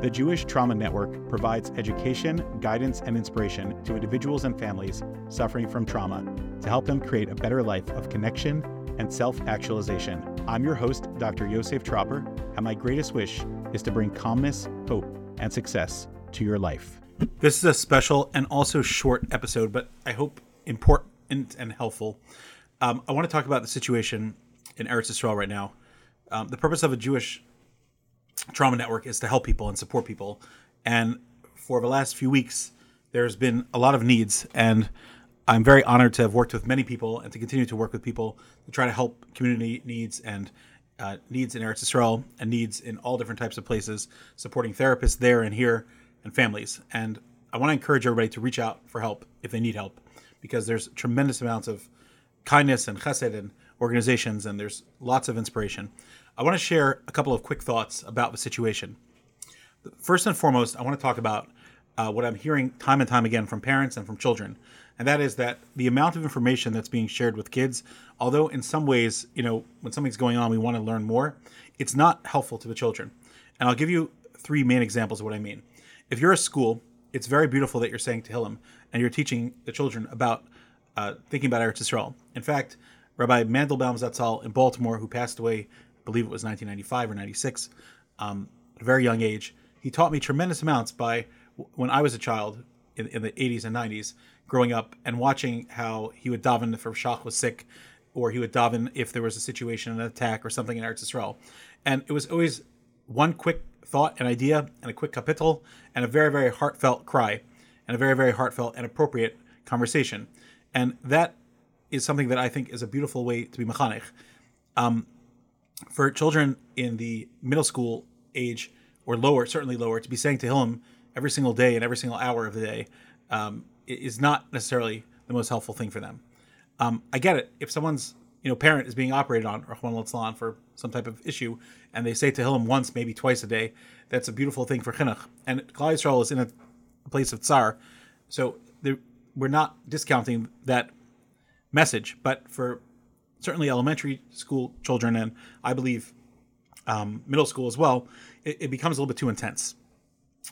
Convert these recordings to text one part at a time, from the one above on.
The Jewish Trauma Network provides education, guidance, and inspiration to individuals and families suffering from trauma to help them create a better life of connection and self actualization. I'm your host, Dr. Yosef Tropper, and my greatest wish is to bring calmness, hope, and success to your life. This is a special and also short episode, but I hope important and helpful. Um, I want to talk about the situation in Eretz Israel right now. Um, the purpose of a Jewish trauma network is to help people and support people. And for the last few weeks, there's been a lot of needs, and I'm very honored to have worked with many people and to continue to work with people to try to help community needs and uh, needs in Eretz Israel and needs in all different types of places, supporting therapists there and here and families. And I want to encourage everybody to reach out for help if they need help, because there's tremendous amounts of kindness and chesed and organizations, and there's lots of inspiration. I want to share a couple of quick thoughts about the situation. First and foremost, I want to talk about uh, what I'm hearing time and time again from parents and from children and that is that the amount of information that's being shared with kids, although in some ways, you know, when something's going on, we want to learn more, it's not helpful to the children. And I'll give you three main examples of what I mean. If you're a school, it's very beautiful that you're saying to Tehillim and you're teaching the children about uh, thinking about Eretz Yisrael. In fact, Rabbi Mandelbaum Zatzal in Baltimore, who passed away, believe it was 1995 or 96, um, at a very young age, he taught me tremendous amounts by when I was a child in, in the 80s and 90s growing up and watching how he would daven if Shach was sick, or he would daven if there was a situation, an attack, or something in Eretz Yisrael. And it was always one quick thought and idea and a quick kapitel and a very, very heartfelt cry and a very, very heartfelt and appropriate conversation. And that is something that I think is a beautiful way to be mechanech. Um, for children in the middle school age or lower, certainly lower, to be saying Tehillim every single day and every single hour of the day um, is not necessarily the most helpful thing for them. Um, I get it. If someone's you know parent is being operated on or for some type of issue, and they say Tehillim once, maybe twice a day, that's a beautiful thing for chinuch. And Klal is in a place of tsar, so we're not discounting that message. But for certainly elementary school children, and I believe um, middle school as well, it, it, becomes a little bit too intense.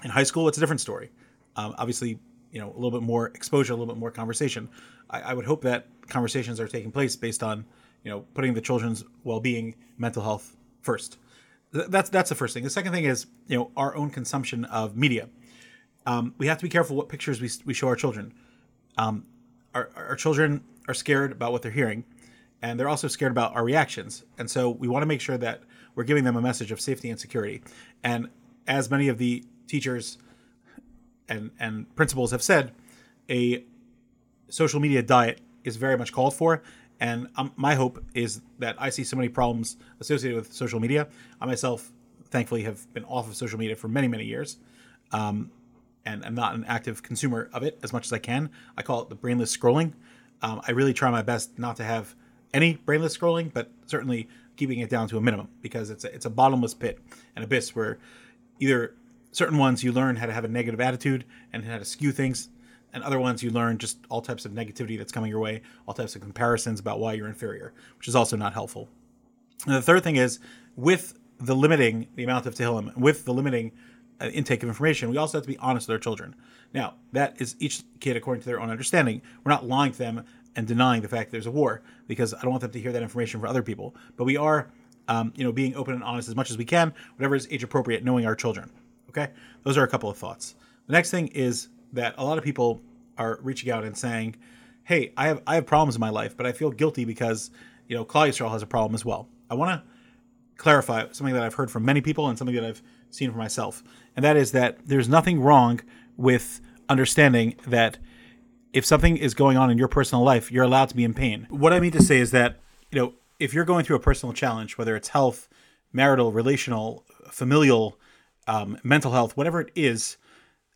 In high school, it's a different story. Um, obviously, you know a little bit more exposure, a little bit more conversation. I, I would hope that conversations are taking place based on you know putting the children's well-being, mental health first. Th- that's that's the first thing. The second thing is you know our own consumption of media. Um, we have to be careful what pictures we, we show our children. Um, our, our children are scared about what they're hearing, and they're also scared about our reactions. And so we want to make sure that we're giving them a message of safety and security. And as many of the teachers and and principals have said, a social media diet is very much called for. And um, my hope is that I see so many problems associated with social media. I myself, thankfully, have been off of social media for many, many years. Um, and I'm not an active consumer of it as much as I can. I call it the brainless scrolling. Um, I really try my best not to have any brainless scrolling, but certainly keeping it down to a minimum because it's a, it's a bottomless pit, an abyss where either certain ones you learn how to have a negative attitude and how to skew things and other ones you learn just all types of negativity that's coming your way all types of comparisons about why you're inferior which is also not helpful. And the third thing is with the limiting the amount of tehillim with the limiting uh, intake of information we also have to be honest with our children. Now that is each kid according to their own understanding. We're not lying to them and denying the fact that there's a war because i don't want them to hear that information from other people but we are um, you know being open and honest as much as we can whatever is age appropriate knowing our children Okay, those are a couple of thoughts. The next thing is that a lot of people are reaching out and saying, "Hey, I have I have problems in my life, but I feel guilty because you know Klal Yisrael has a problem as well." I want to clarify something that I've heard from many people and something that I've seen for myself, and that is that there's nothing wrong with understanding that if something is going on in your personal life, you're allowed to be in pain. What I mean to say is that you know if you're going through a personal challenge, whether it's health, marital, relational, familial, um, mental health, whatever it is,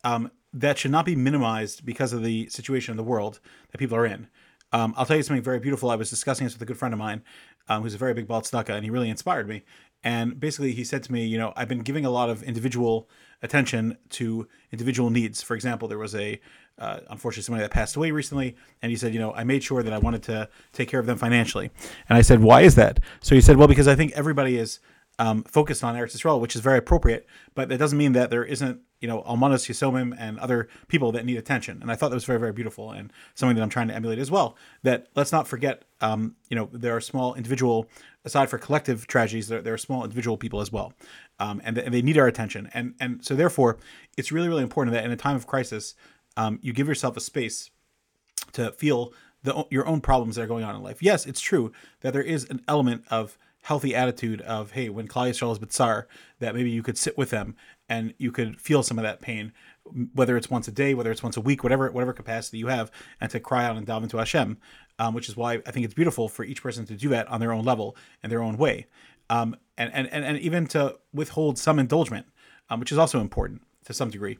um, that should not be minimized because of the situation in the world that people are in. Um, I'll tell you something very beautiful. I was discussing this with a good friend of mine um, who's a very big Baal Tzedakah, and he really inspired me. And basically, he said to me, you know, I've been giving a lot of individual attention to individual needs. For example, there was a, uh, unfortunately, somebody that passed away recently, and he said, you know, I made sure that I wanted to take care of them financially. And I said, why is that? So he said, well, because I think everybody is um, focused on Eretz Yisrael, which is very appropriate. But that doesn't mean that there isn't, you know, Almanas Yisomim and other people that need attention. And I thought that was very, very beautiful and something that I'm trying to emulate as well. That let's not forget, um, you know, there are small individual, aside for collective tragedies, there, there are small individual people as well, um, and, th- and they need our attention. And and so therefore, it's really, really important that in a time of crisis, um, you give yourself a space to feel the, your own problems that are going on in life. Yes, it's true that there is an element of healthy attitude of hey, when Klal Yisrael is bitzar, that maybe you could sit with them and you could feel some of that pain, whether it's once a day, whether it's once a week, whatever whatever capacity you have, and to cry out and dive into Hashem, um, which is why I think it's beautiful for each person to do that on their own level and their own way, um, and, and and and even to withhold some indulgence, um, which is also important to some degree.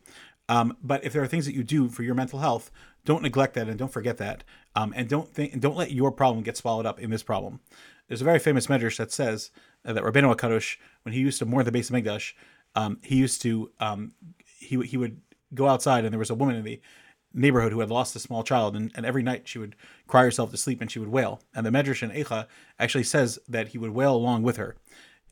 Um, but if there are things that you do for your mental health, don't neglect that and don't forget that, um, and don't think don't let your problem get swallowed up in this problem. There's a very famous medrash that says uh, that Rabbeinu Hakadosh, when he used to mourn the base of Mikdash, um, he used to um, he he would go outside and there was a woman in the neighborhood who had lost a small child, and, and every night she would cry herself to sleep and she would wail. And the medrash in Eicha actually says that he would wail along with her.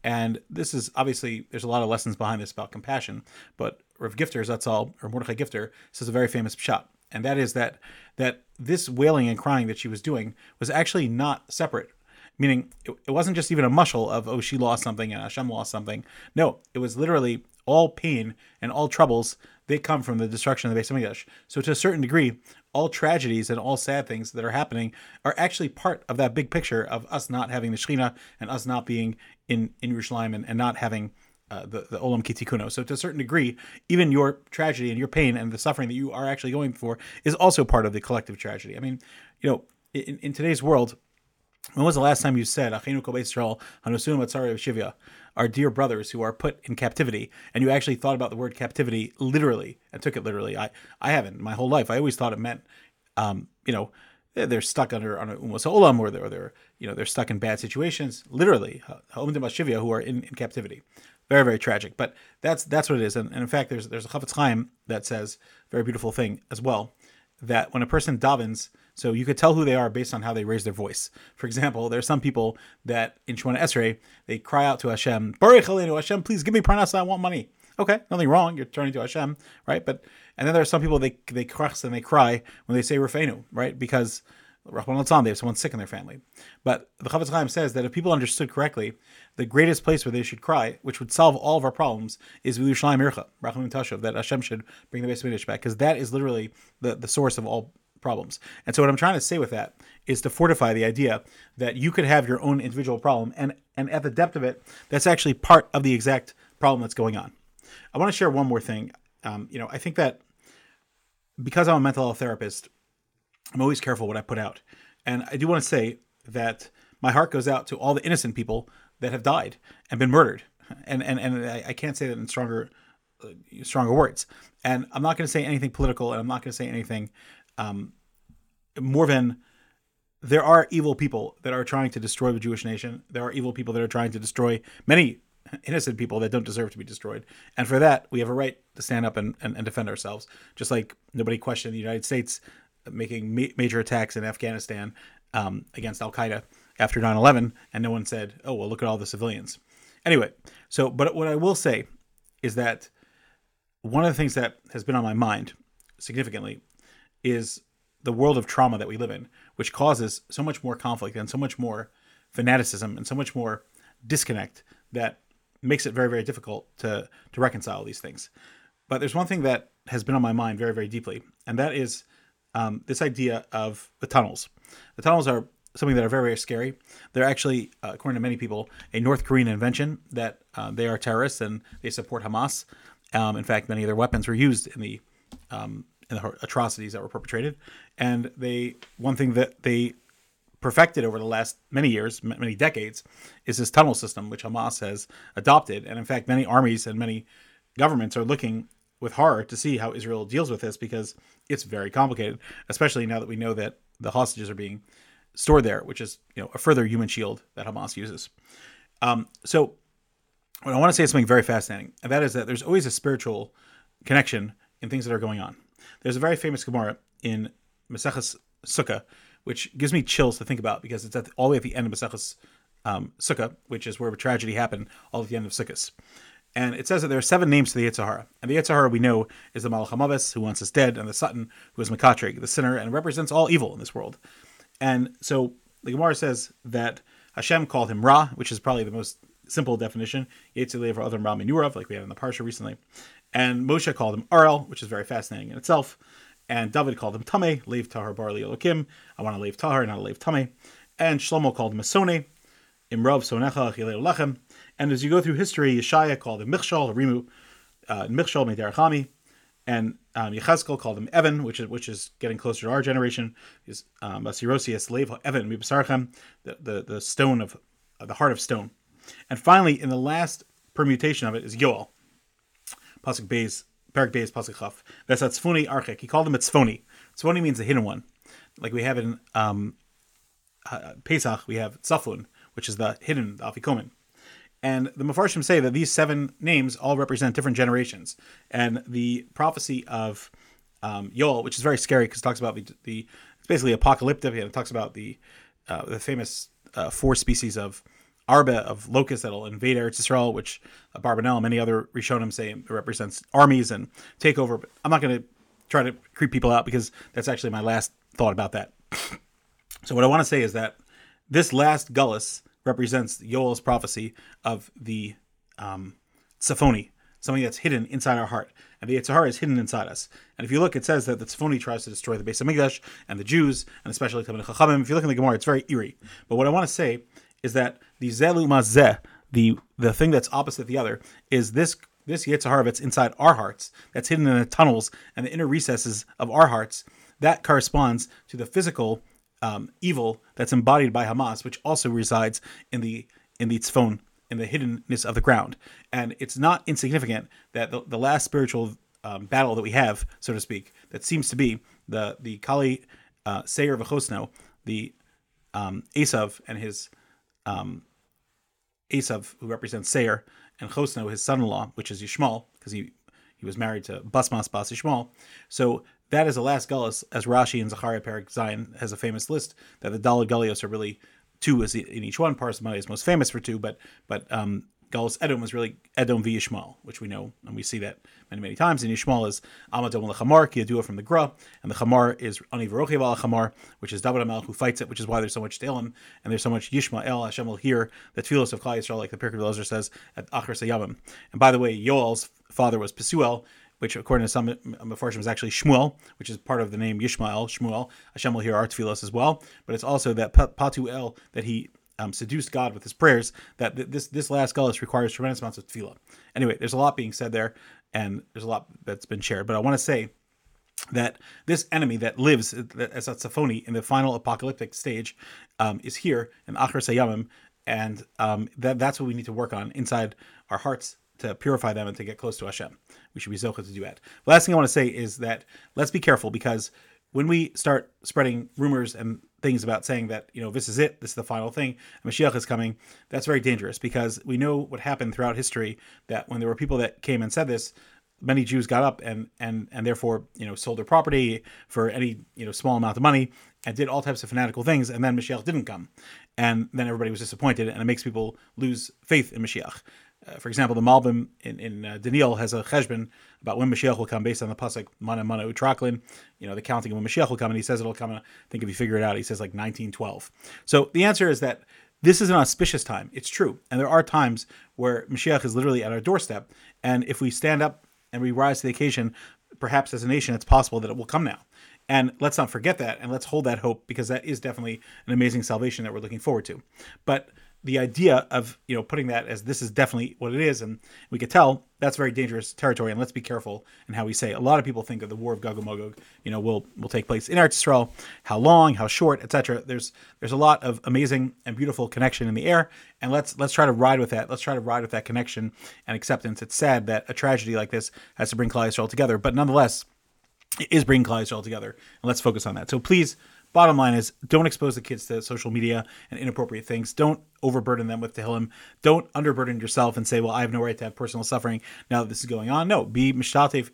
And this is obviously there's a lot of lessons behind this about compassion, but Rav Gifter, that's all, or Mordechai Gifter says a very famous shot, and that is that that this wailing and crying that she was doing was actually not separate meaning it, it wasn't just even a mushal of oh she lost something and Hashem lost something. No, it was literally all pain and all troubles they come from the destruction of the Beis Hamikdash. So to a certain degree, all tragedies and all sad things that are happening are actually part of that big picture of us not having the Shekhinah and us not being in in Yerushalayim and, and not having uh, the, the Olam Kitikuno. So to a certain degree, even your tragedy and your pain and the suffering that you are actually going for is also part of the collective tragedy. I mean, you know, in, in today's world, when was the last time you said Achinu Kol Israel Hanusun Matzari Shivya, our dear brothers who are put in captivity, and you actually thought about the word captivity literally and took it literally? I I haven't my whole life. I always thought it meant, um, you know, they're stuck under on a umas olam, or they're, or they're you know they're stuck in bad situations. Literally, Ha'omdim Shivya who are in, in captivity. Very very tragic, but that's that's what it is. And, and in fact, there's there's a Chafetz Chaim that says very beautiful thing as well that when a person davens so you could tell who they are based on how they raise their voice. For example, there are some people that in Shemona Esrei, they cry out to Hashem, Baruch Hashem, please give me parnasa, I want money. Okay, nothing wrong. You're turning to Hashem, right? But and then there are some people they they crux and they cry when they say Rafenu, right? Because Rahman they have someone sick in their family. But the Chafetz Chaim says that if people understood correctly, the greatest place where they should cry, which would solve all of our problems, is Yerushalayim Ircha, Rachamim Tashav, that Hashem should bring the Beis Hamikdash back, because that is literally the, the source of all problems. And so what I'm trying to say with that is to fortify the idea that you could have your own individual problem and and at the depth of it, that's actually part of the exact problem that's going on. I want to share one more thing. Um, you know, I think that because I'm a mental health therapist, I'm always careful what I put out. And I do want to say that my heart goes out to all the innocent people that have died and been murdered. And and, and I, I can't say that in stronger uh, stronger words. And I'm not going to say anything political and I'm not going to say anything um, more than there are evil people that are trying to destroy the Jewish nation. There are evil people that are trying to destroy many innocent people that don't deserve to be destroyed. And for that, we have a right to stand up and, and, and defend ourselves. Just like nobody questioned the United States making ma- major attacks in Afghanistan um, against Al Qaeda after 9 11, and no one said, oh, well, look at all the civilians. Anyway, so, but what I will say is that one of the things that has been on my mind significantly is the world of trauma that we live in, which causes so much more conflict and so much more fanaticism and so much more disconnect that makes it very, very difficult to to reconcile these things. But there's one thing that has been on my mind very, very deeply, and that is um, this idea of the tunnels. The tunnels are something that are very, very scary. They're actually, uh, according to many people, a North Korean invention that uh, they are terrorists and they support Hamas. Um, in fact, many of their weapons were used in the um, and the atrocities that were perpetrated. And they one thing that they perfected over the last many years, many decades, is this tunnel system which Hamas has adopted. And in fact, many armies and many governments are looking with horror to see how Israel deals with this because it's very complicated, especially now that we know that the hostages are being stored there, which is you know a further human shield that Hamas uses. Um, so, what I want to say is something very fascinating, and that is that there's always a spiritual connection in things that are going on. There's a very famous Gemara in Maseches Sukkah, which gives me chills to think about because it's at the, all the way at the end of Maseches um, Sukkah, which is where a tragedy happened all at the end of Sukkot. And it says that there are seven names to the Yetzer Hara. And the Yetzer Hara we know is the Malach who wants us dead, and the Satan, who is Makatrig, the sinner, and represents all evil in this world. And so the Gemara says that Hashem called him Ra, which is probably the most simple definition. Yetzer for other Ra Minurav, like we had in the Parsha recently. And Moshe called him Arel, which is very fascinating in itself. And David called him Tame, Lev Tahar Barli Elokim. I want to leave Tahar, not Lev Tame. And Shlomo called him Asone, Imrav Sonecha Chileu Lechem. And as you go through history, Yeshaya called him Michshal, Rimu, uh, Medarachami, and um, Yechezkel called him Evan, which is which is getting closer to our generation. Is um, Asirosius Lev Evan Mibasarchem, the, the the stone of uh, the heart of stone. And finally, in the last permutation of it is Yoel, Pasuk Beis, Perak Beis, Pasuk Chaf. That's at Tzfoni Archik. He called him a Tzfoni. Tzfoni means the hidden one. Like we have in um, uh, Pesach, we have Tzafun, which is the hidden, the Afikomen. And the Mefarshim say that these seven names all represent different generations. And the prophecy of um, which is very scary because it talks about the, the, it's basically apocalyptic, and it talks about the uh, the famous uh, four species of arba of locusts that'll invade Eretz Yisrael, which uh, Barbanel and many other Rishonim say represents armies and take over. But I'm not going to try to creep people out because that's actually my last thought about that. so what I want to say is that this last gullus represents Yoel's prophecy of the um, Tzafoni, something that's hidden inside our heart. And the Yetzer Hara is hidden inside us. And if you look, it says that the Tzafoni tries to destroy the Beis Hamikdash and the Jews, and especially Talmid Chachamim. If you look in the Gemara, it's very eerie. But what I want to say is that the Zelu Mazeh, the the thing that's opposite the other, is this this Yetzer that's inside our hearts, that's hidden in the tunnels and the inner recesses of our hearts, that corresponds to the physical um, evil that's embodied by Hamas, which also resides in the in the tzfon, in the hiddenness of the ground. And it's not insignificant that the, the last spiritual um, battle that we have, so to speak, that seems to be the the Kali uh, Seir V'chosno, the um, Esav and his um, Esav, who represents Seir, and Chosno, his son-in-law, which is Yishmael, because he he was married to Basmas Bas Yishmael. So that is the last gullus, as Rashi and Zachariah Perak Zion has a famous list that the Dalad Gullios are really two is in each one. Parsimony is most famous for two, but but um, Gullus Edom was really Edom v Yishmael, which we know and we see that many many times. And Yishmael is Amadom lechamar Kiyadua from the Gra, and the Chamar is Ani Verochev al Chamar, which is David Amal who fights it, which is why there's so much Talim and there's so much Yishmael. Hashem will hear the tefillos of Klal Yisrael, like the Pirkei Elazar says at Achar Sayamim. And by the way, Yoel's father was Pesuel, which according to some Mefarshim is actually Shmuel, which is part of the name Yishmael, Shmuel. Hashem will hear our tefillos as well. But it's also that Patuel, that he um, seduced God with his prayers, that this this last gullus requires tremendous amounts of tefillah. Anyway, there's a lot being said there, and there's a lot that's been shared. But I want to say that this enemy that lives as a Tzafoni in the final apocalyptic stage um, is here in Achar Sayamim, and um, that, that's what we need to work on inside our hearts to purify them and to get close to Hashem. We should be zocha to do that. The last thing I want to say is that let's be careful because when we start spreading rumors and things about saying that you know this is it, this is the final thing, Mashiach is coming, that's very dangerous because we know what happened throughout history that when there were people that came and said this, many Jews got up and and and therefore you know sold their property for any you know small amount of money and did all types of fanatical things, and then Mashiach didn't come, and then everybody was disappointed, and it makes people lose faith in Mashiach. Uh, for example, the Malbim in, in uh, Daniel has a cheshbon about when Mashiach will come based on the pasuk Mana Mana Utraklin, you know, the counting of when Mashiach will come, and he says it'll come. I think if you figure it out, he says like 1912. So the answer is that this is an auspicious time. It's true, and there are times where Mashiach is literally at our doorstep, and if we stand up and we rise to the occasion, perhaps as a nation, it's possible that it will come now. And let's not forget that, and let's hold that hope because that is definitely an amazing salvation that we're looking forward to. But the idea of you know putting that as this is definitely what it is, and we could tell that's very dangerous territory. And let's be careful in how we say. It. A lot of people think that the war of Gog Magog, you know, will will take place in Eretz. How long? How short? Etc. There's there's a lot of amazing and beautiful connection in the air, and let's let's try to ride with that. Let's try to ride with that connection and acceptance. It's sad that a tragedy like this has to bring Klal together, but nonetheless, it is bringing Klal together, and let's focus on that. So please bottom line is don't expose the kids to social media and inappropriate things. Don't overburden them with Tehillim. Don't underburden yourself and say, well, I have no right to have personal suffering now that this is going on. No, be mishtatev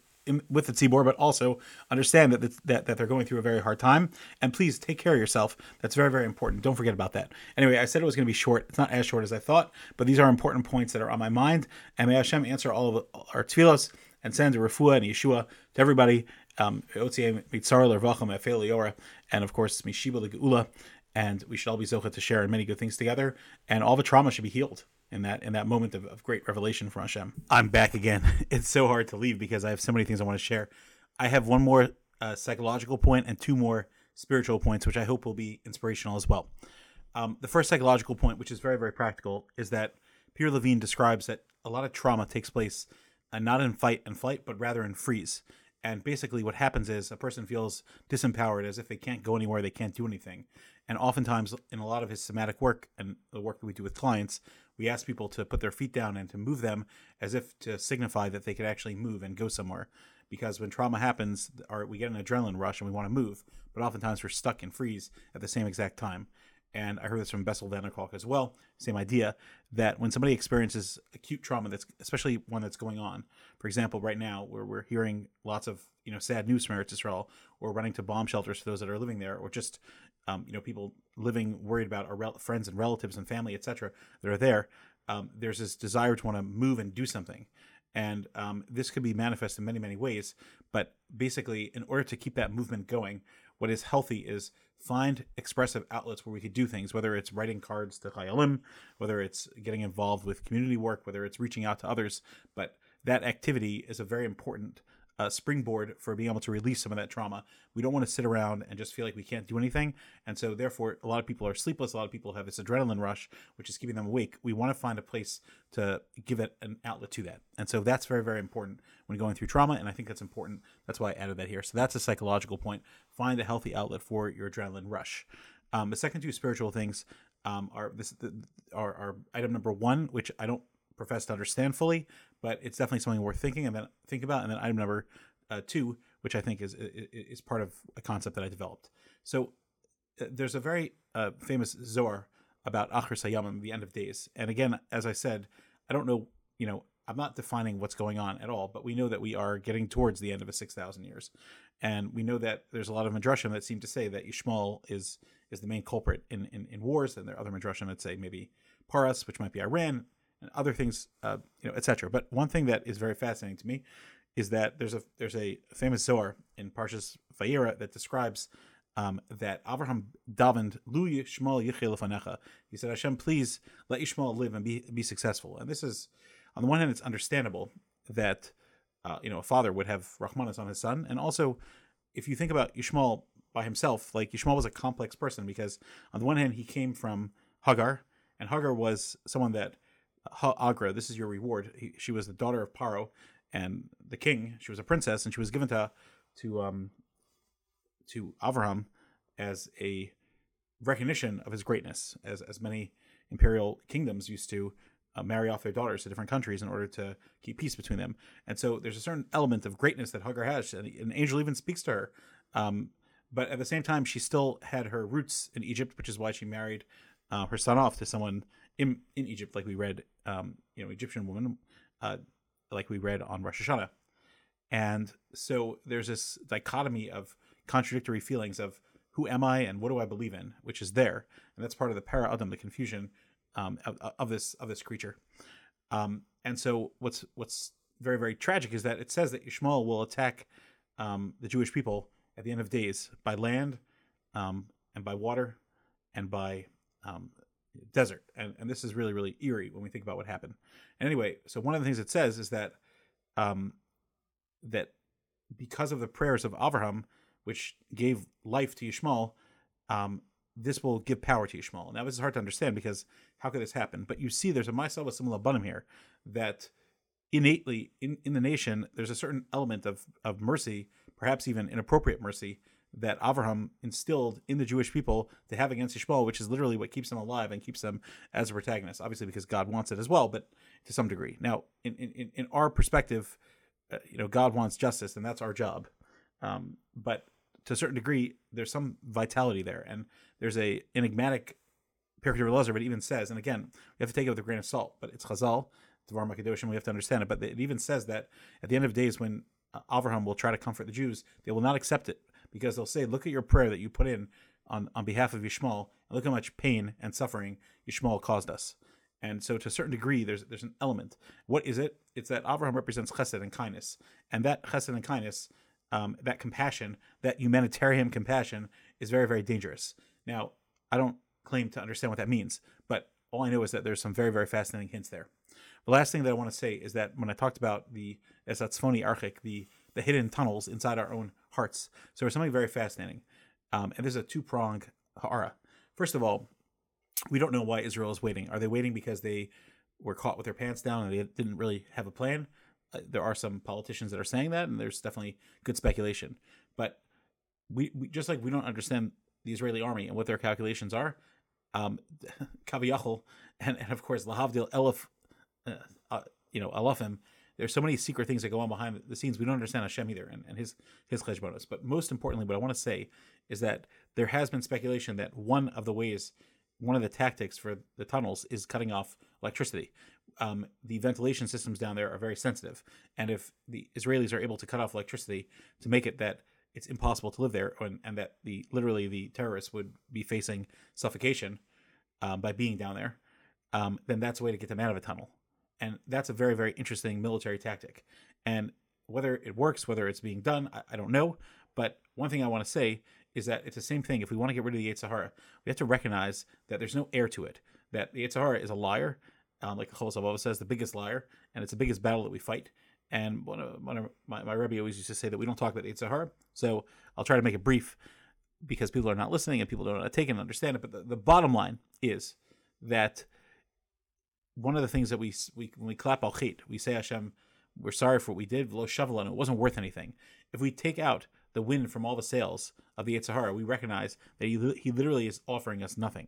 with the Tzibor, but also understand that, that that they're going through a very hard time. And please take care of yourself. That's very very important. Don't forget about that. Anyway, I said it was going to be short. It's not as short as I thought, but these are important points that are on my mind. And may Hashem answer all of our tefillos and send a refuah and Yeshua to everybody. Um, and of course Mishiba Geula, and we should all be zocha to share many good things together, and all the trauma should be healed in that in that moment of, of great revelation from Hashem. I'm back again. It's so hard to leave because I have so many things I want to share. I have one more uh, psychological point and two more spiritual points, which I hope will be inspirational as well. Um, the first psychological point, which is very very practical, is that Peter Levine describes that a lot of trauma takes place uh, not in fight and flight, but rather in freeze. And basically, what happens is a person feels disempowered, as if they can't go anywhere, they can't do anything. And oftentimes, in a lot of his somatic work and the work that we do with clients, we ask people to put their feet down and to move them as if to signify that they could actually move and go somewhere. Because when trauma happens, our, we get an adrenaline rush and we want to move, but oftentimes we're stuck in freeze at the same exact time. And I heard this from Bessel van der Kolk as well. Same idea that when somebody experiences acute trauma, that's especially one that's going on. For example, right now where we're hearing lots of you know sad news from Eretz Israel, or running to bomb shelters for those that are living there, or just um, you know people living worried about our rel- friends and relatives and family, etc. that are there. Um, there's this desire to want to move and do something, and um, this could be manifest in many many ways. But basically, in order to keep that movement going, what is healthy is find expressive outlets where we could do things, whether it's writing cards to Chayalim, whether it's getting involved with community work, whether it's reaching out to others. But that activity is a very important uh, springboard for being able to release some of that trauma. We don't want to sit around and just feel like we can't do anything. And so, therefore, a lot of people are sleepless. A lot of people have this adrenaline rush, which is keeping them awake. We want to find a place to give it an outlet to that. And so, that's very, very important when going through trauma. And I think that's important. That's why I added that here. So, that's a psychological point. Find a healthy outlet for your adrenaline rush. Um, the second two spiritual things um, are this the, are, are item number one, which I don't profess to understand fully, but it's definitely something worth thinking and then think about. And then item number uh, two, which I think is, is, is part of a concept that I developed. So uh, there's a very uh, famous Zohar about Achris Hayamim, the end of days. And again, as I said, I don't know, you know, I'm not defining what's going on at all, but we know that we are getting towards the end of a 6,000 years. And we know that there's a lot of Midrashim that seem to say that Yishmael is is the main culprit in, in, in wars. And there are other Midrashim that say maybe Paras, which might be Iran, and other things, uh, you know, etc. But one thing that is very fascinating to me is that there's a there's a famous Zohar in Parshas Vayera that describes um, that Abraham davened Lu Yishmael Yichel He said, Hashem, please let Yishmael live and be be successful. And this is, on the one hand, it's understandable that uh, you know a father would have Rahmanas on his son, and also if you think about Yishmael by himself, like Yishmael was a complex person because on the one hand he came from Hagar, and Hagar was someone that Agra, this is your reward. He, she was the daughter of Paro and the king. She was a princess, and she was given to to um to Avraham as a recognition of his greatness, as as many imperial kingdoms used to uh, marry off their daughters to different countries in order to keep peace between them. And so there's a certain element of greatness that Hagar has, and an angel even speaks to her. Um, but at the same time, she still had her roots in Egypt, which is why she married uh, her son off to someone in in Egypt, like we read, um, you know, Egyptian woman, uh, like we read on Rosh Hashanah, and so there's this dichotomy of contradictory feelings of who am I and what do I believe in, which is there, and that's part of the para adam, the confusion um, of, of, this of this creature. Um, and so what's what's very very tragic is that it says that Ishmael will attack um, the Jewish people at the end of days by land um, and by water and by um, desert. And, and this is really, really eerie when we think about what happened. And anyway, so one of the things it says is that um, that because of the prayers of Avraham, which gave life to Yishmael, um, this will give power to Yishmael. Now, this is hard to understand because how could this happen? But you see, there's a myself with similar bunum here that innately in, in the nation, there's a certain element of, of mercy, perhaps even inappropriate mercy, that Avraham instilled in the Jewish people to have against Ishmael, which is literally what keeps them alive and keeps them as a protagonist. Obviously, because God wants it as well, but to some degree. Now, in in, in our perspective, uh, you know, God wants justice, and that's our job. Um, but to a certain degree, there's some vitality there, and there's a enigmatic of Lazar, but even says, and again, we have to take it with a grain of salt, but it's Chazal, Devar Makadoshim, we have to understand it. But it even says that at the end of days, when uh, Avraham will try to comfort the Jews, they will not accept it because they'll say, "Look at your prayer that you put in on on behalf of Yishmael, and look how much pain and suffering Yishmael caused us." And so, to a certain degree, there's there's an element. What is it? It's that Avraham represents chesed and kindness, and that chesed and kindness, um, that compassion, that humanitarian compassion, is very very dangerous. Now, I don't claim to understand what that means, but all I know is that there's some very very fascinating hints there. The last thing that I want to say is that when I talked about the Esatzfoni Archik, the the hidden tunnels inside our own hearts, so there's something very fascinating, um, and there's a two prong ha'ara. First of all, we don't know why Israel is waiting. Are they waiting because they were caught with their pants down and they didn't really have a plan? Uh, there are some politicians that are saying that, and there's definitely good speculation. But we, we just like we don't understand the Israeli army and what their calculations are. Um, Kaviyachol, and, and of course Lahavdil Elif uh, uh, you know, Alafim, there's so many secret things that go on behind the scenes. We don't understand Hashem either and, and his his cheshbonos. But most importantly, what I want to say is that there has been speculation that one of the ways, one of the tactics for the tunnels is cutting off electricity. Um, the ventilation systems down there are very sensitive, and if the Israelis are able to cut off electricity to make it that it's impossible to live there, and, and that the literally the terrorists would be facing suffocation um, by being down there, um, then that's a way to get them out of a tunnel. And that's a very, very interesting military tactic. And whether it works, whether it's being done, I, I don't know. But one thing I want to say is that it's the same thing. If we want to get rid of the Yetzer Hara, we have to recognize that there's no air to it. That the Yetzer Hara is a liar, um, like Chovos says, the biggest liar, and it's the biggest battle that we fight. And one of, one of my, my Rebbe always used to say that we don't talk about the Yetzer Hara. So I'll try to make it brief because people are not listening and people don't take it and understand it. But the, the bottom line is that one of the things that we we when we clap al chit, we say Hashem, we're sorry for what we did. Lo shavulan, it wasn't worth anything. If we take out the wind from all the sails of the Yetzer Hara, we recognize that he, he literally is offering us nothing.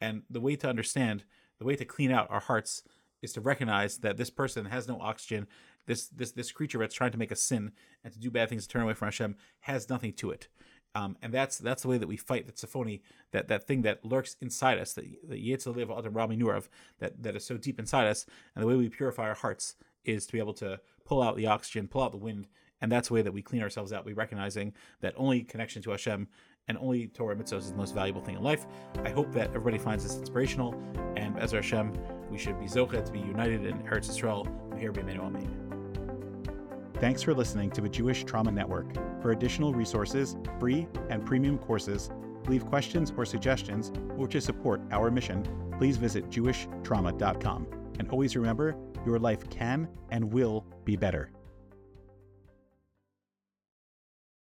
And the way to understand, the way to clean out our hearts is to recognize that this person has no oxygen. This this this creature that's trying to make a sin and to do bad things to turn away from Hashem has nothing to it. Um, and that's that's the way that we fight the tzafoni, that that thing that lurks inside us, that the Yetzer Liv Adam Rami Nurav, that that is so deep inside us. And the way we purify our hearts is to be able to pull out the oxygen, pull out the wind, and that's the way that we clean ourselves out. We recognizing that only connection to Hashem and only Torah mitzvahs is the most valuable thing in life. I hope that everybody finds this inspirational, and as Hashem, we should be zochet to be united in Eretz Yisrael. Here be Amen. Thanks for listening to the Jewish Trauma Network. For additional resources, free and premium courses, leave questions or suggestions, or to support our mission, please visit jewishtrauma.com. And always remember, your life can and will be better.